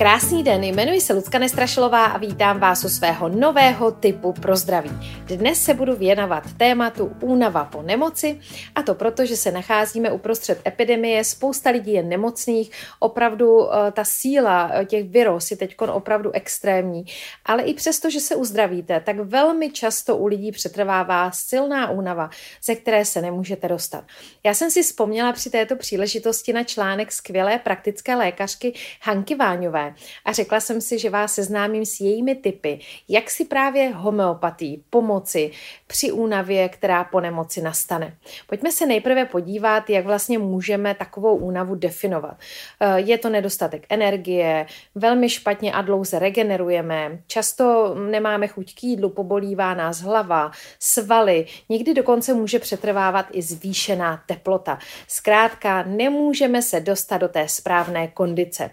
Krásný den, jmenuji se Lucka Nestrašilová a vítám vás u svého nového typu pro zdraví. Dnes se budu věnovat tématu únava po nemoci a to proto, že se nacházíme uprostřed epidemie, spousta lidí je nemocných, opravdu eh, ta síla eh, těch virus je teď opravdu extrémní, ale i přesto, že se uzdravíte, tak velmi často u lidí přetrvává silná únava, ze které se nemůžete dostat. Já jsem si vzpomněla při této příležitosti na článek skvělé praktické lékařky Hanky Váňové, a řekla jsem si, že vás seznámím s jejími typy, jak si právě homeopatii pomoci při únavě, která po nemoci nastane. Pojďme se nejprve podívat, jak vlastně můžeme takovou únavu definovat. Eh, je to nedostatek energie, velmi špatně a dlouze regenerujeme, často nemáme chuť k jídlu, pobolívá nás hlava, svaly, někdy dokonce může přetrvávat i zvýšená teplota. Zkrátka, nemůžeme se dostat do té správné kondice.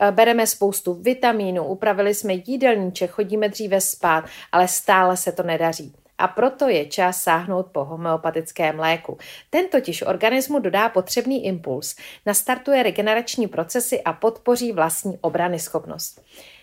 Eh, bereme spoustu vitamínů, upravili jsme jídelníček, chodíme dříve spát, ale stále se to nedaří a proto je čas sáhnout po homeopatickém léku. Ten totiž organismu dodá potřebný impuls, nastartuje regenerační procesy a podpoří vlastní obrany schopnost.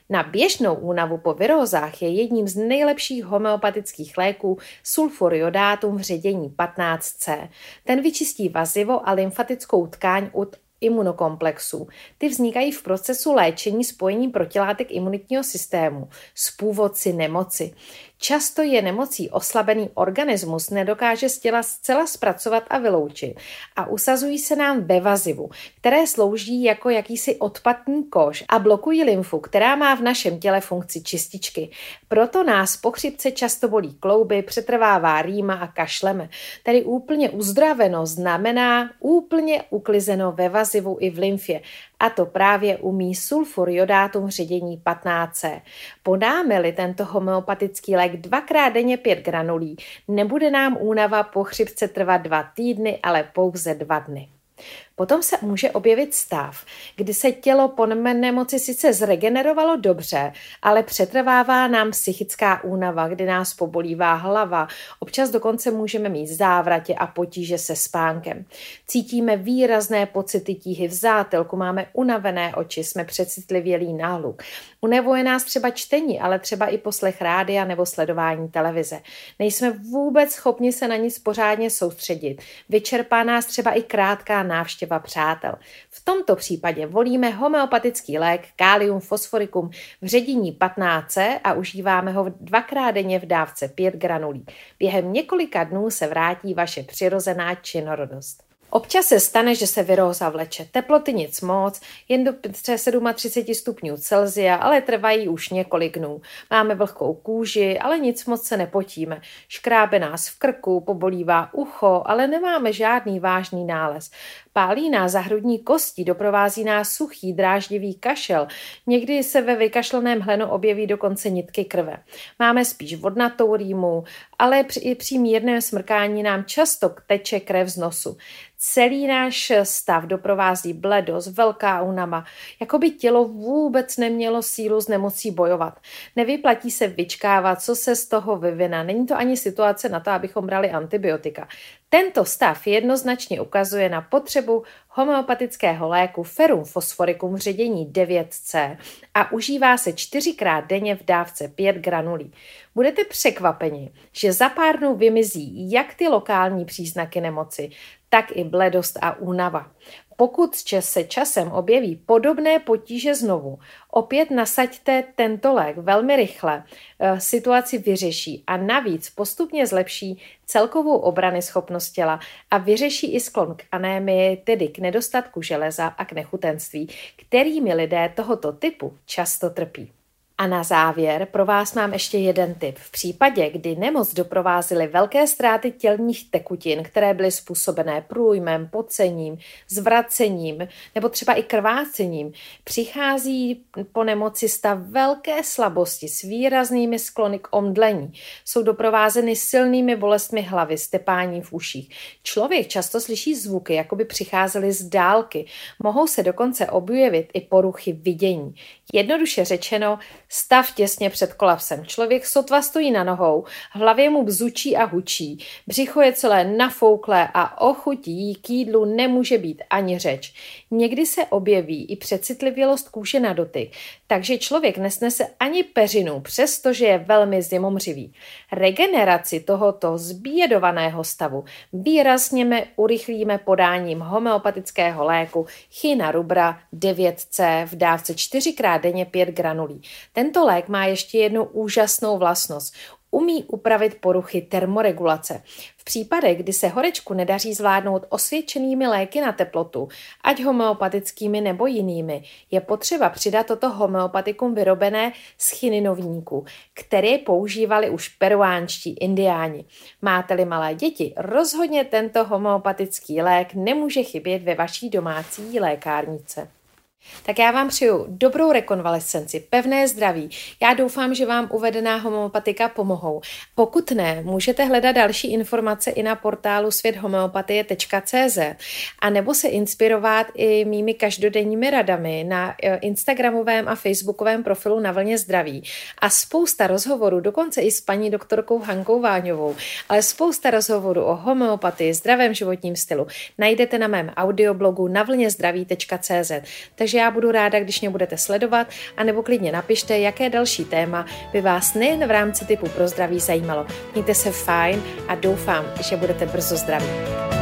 Na běžnou únavu po virózách je jedním z nejlepších homeopatických léků sulfur jodátum v ředění 15C. Ten vyčistí vazivo a lymfatickou tkáň od imunokomplexů. Ty vznikají v procesu léčení spojení protilátek imunitního systému s původci nemoci. Často je nemocí oslabený organismus nedokáže z těla zcela zpracovat a vyloučit a usazují se nám ve vazivu, které slouží jako jakýsi odpadní koš a blokují lymfu, která má v našem těle funkci čističky. Proto nás po chřipce často bolí klouby, přetrvává rýma a kašleme. Tedy úplně uzdraveno znamená úplně uklizeno ve vazivu i v lymfě a to právě umí sulfur jodátum ředění 15C. Podáme-li tento homeopatický lék dvakrát denně 5 granulí, nebude nám únava po chřipce trvat dva týdny, ale pouze dva dny. Potom se může objevit stav, kdy se tělo po nemoci sice zregenerovalo dobře, ale přetrvává nám psychická únava, kdy nás pobolívá hlava, občas dokonce můžeme mít závratě a potíže se spánkem. Cítíme výrazné pocity tíhy v zátelku, máme unavené oči, jsme přecitlivělí na hluk. Unevuje nás třeba čtení, ale třeba i poslech rádia nebo sledování televize. Nejsme vůbec schopni se na nic pořádně soustředit. Vyčerpá nás třeba i krátká návštěva návštěva přátel. V tomto případě volíme homeopatický lék Kalium fosforicum v ředění 15C a užíváme ho dvakrát denně v dávce 5 granulí. Během několika dnů se vrátí vaše přirozená činorodost. Občas se stane, že se viróza vleče. Teploty nic moc, jen do 37 stupňů Celzia, ale trvají už několik dnů. Máme vlhkou kůži, ale nic moc se nepotíme. Škrábe nás v krku, pobolívá ucho, ale nemáme žádný vážný nález. Pálí nás za hrudní kostí, doprovází nás suchý, dráždivý kašel. Někdy se ve vykašleném hlenu objeví dokonce nitky krve. Máme spíš vodnatou rýmu, ale při, při mírném smrkání nám často teče krev z nosu. Celý náš stav doprovází bledost, velká únava, jako by tělo vůbec nemělo sílu s nemocí bojovat. Nevyplatí se vyčkávat, co se z toho vyvine. Není to ani situace na to, abychom brali antibiotika. Tento stav jednoznačně ukazuje na potřebu homeopatického léku Ferrum fosforicum ředění 9C a užívá se čtyřikrát denně v dávce 5 granulí. Budete překvapeni, že za pár dnů vymizí jak ty lokální příznaky nemoci, tak i bledost a únava. Pokud se časem objeví podobné potíže znovu, opět nasaďte tento lék velmi rychle, eh, situaci vyřeší a navíc postupně zlepší celkovou obrany schopnost těla a vyřeší i sklon k anémii, tedy k nedostatku železa a k nechutenství, kterými lidé tohoto typu často trpí. A na závěr pro vás mám ještě jeden tip. V případě, kdy nemoc doprovázely velké ztráty tělních tekutin, které byly způsobené průjmem, pocením, zvracením nebo třeba i krvácením, přichází po nemoci stav velké slabosti s výraznými sklony k omdlení. Jsou doprovázeny silnými bolestmi hlavy, stepáním v uších. Člověk často slyší zvuky, jako by přicházely z dálky. Mohou se dokonce objevit i poruchy vidění. Jednoduše řečeno, Stav těsně před kolapsem. Člověk sotva stojí na nohou, hlavě mu bzučí a hučí, břicho je celé nafouklé a o chutí k jídlu nemůže být ani řeč. Někdy se objeví i přecitlivělost kůže na dotyk, takže člověk nesnese ani peřinu, přestože je velmi zimomřivý. Regeneraci tohoto zbíjedovaného stavu výrazně urychlíme podáním homeopatického léku China Rubra 9C v dávce 4 krát denně 5 granulí. Tento lék má ještě jednu úžasnou vlastnost. Umí upravit poruchy termoregulace. V případech, kdy se horečku nedaří zvládnout osvědčenými léky na teplotu, ať homeopatickými nebo jinými, je potřeba přidat toto homeopatikum vyrobené z chininovníku, které používali už peruánští indiáni. Máte-li malé děti, rozhodně tento homeopatický lék nemůže chybět ve vaší domácí lékárnice. Tak já vám přeju dobrou rekonvalescenci, pevné zdraví. Já doufám, že vám uvedená homeopatika pomohou. Pokud ne, můžete hledat další informace i na portálu světhomeopatie.cz a nebo se inspirovat i mými každodenními radami na eh, Instagramovém a Facebookovém profilu na vlně zdraví. A spousta rozhovorů, dokonce i s paní doktorkou Hankou Váňovou, ale spousta rozhovorů o homeopatii, zdravém životním stylu najdete na mém audioblogu na vlně zdraví.cz. Takže takže já budu ráda, když mě budete sledovat, anebo klidně napište, jaké další téma by vás nejen v rámci typu pro zdraví zajímalo. Mějte se fajn a doufám, že budete brzo zdraví.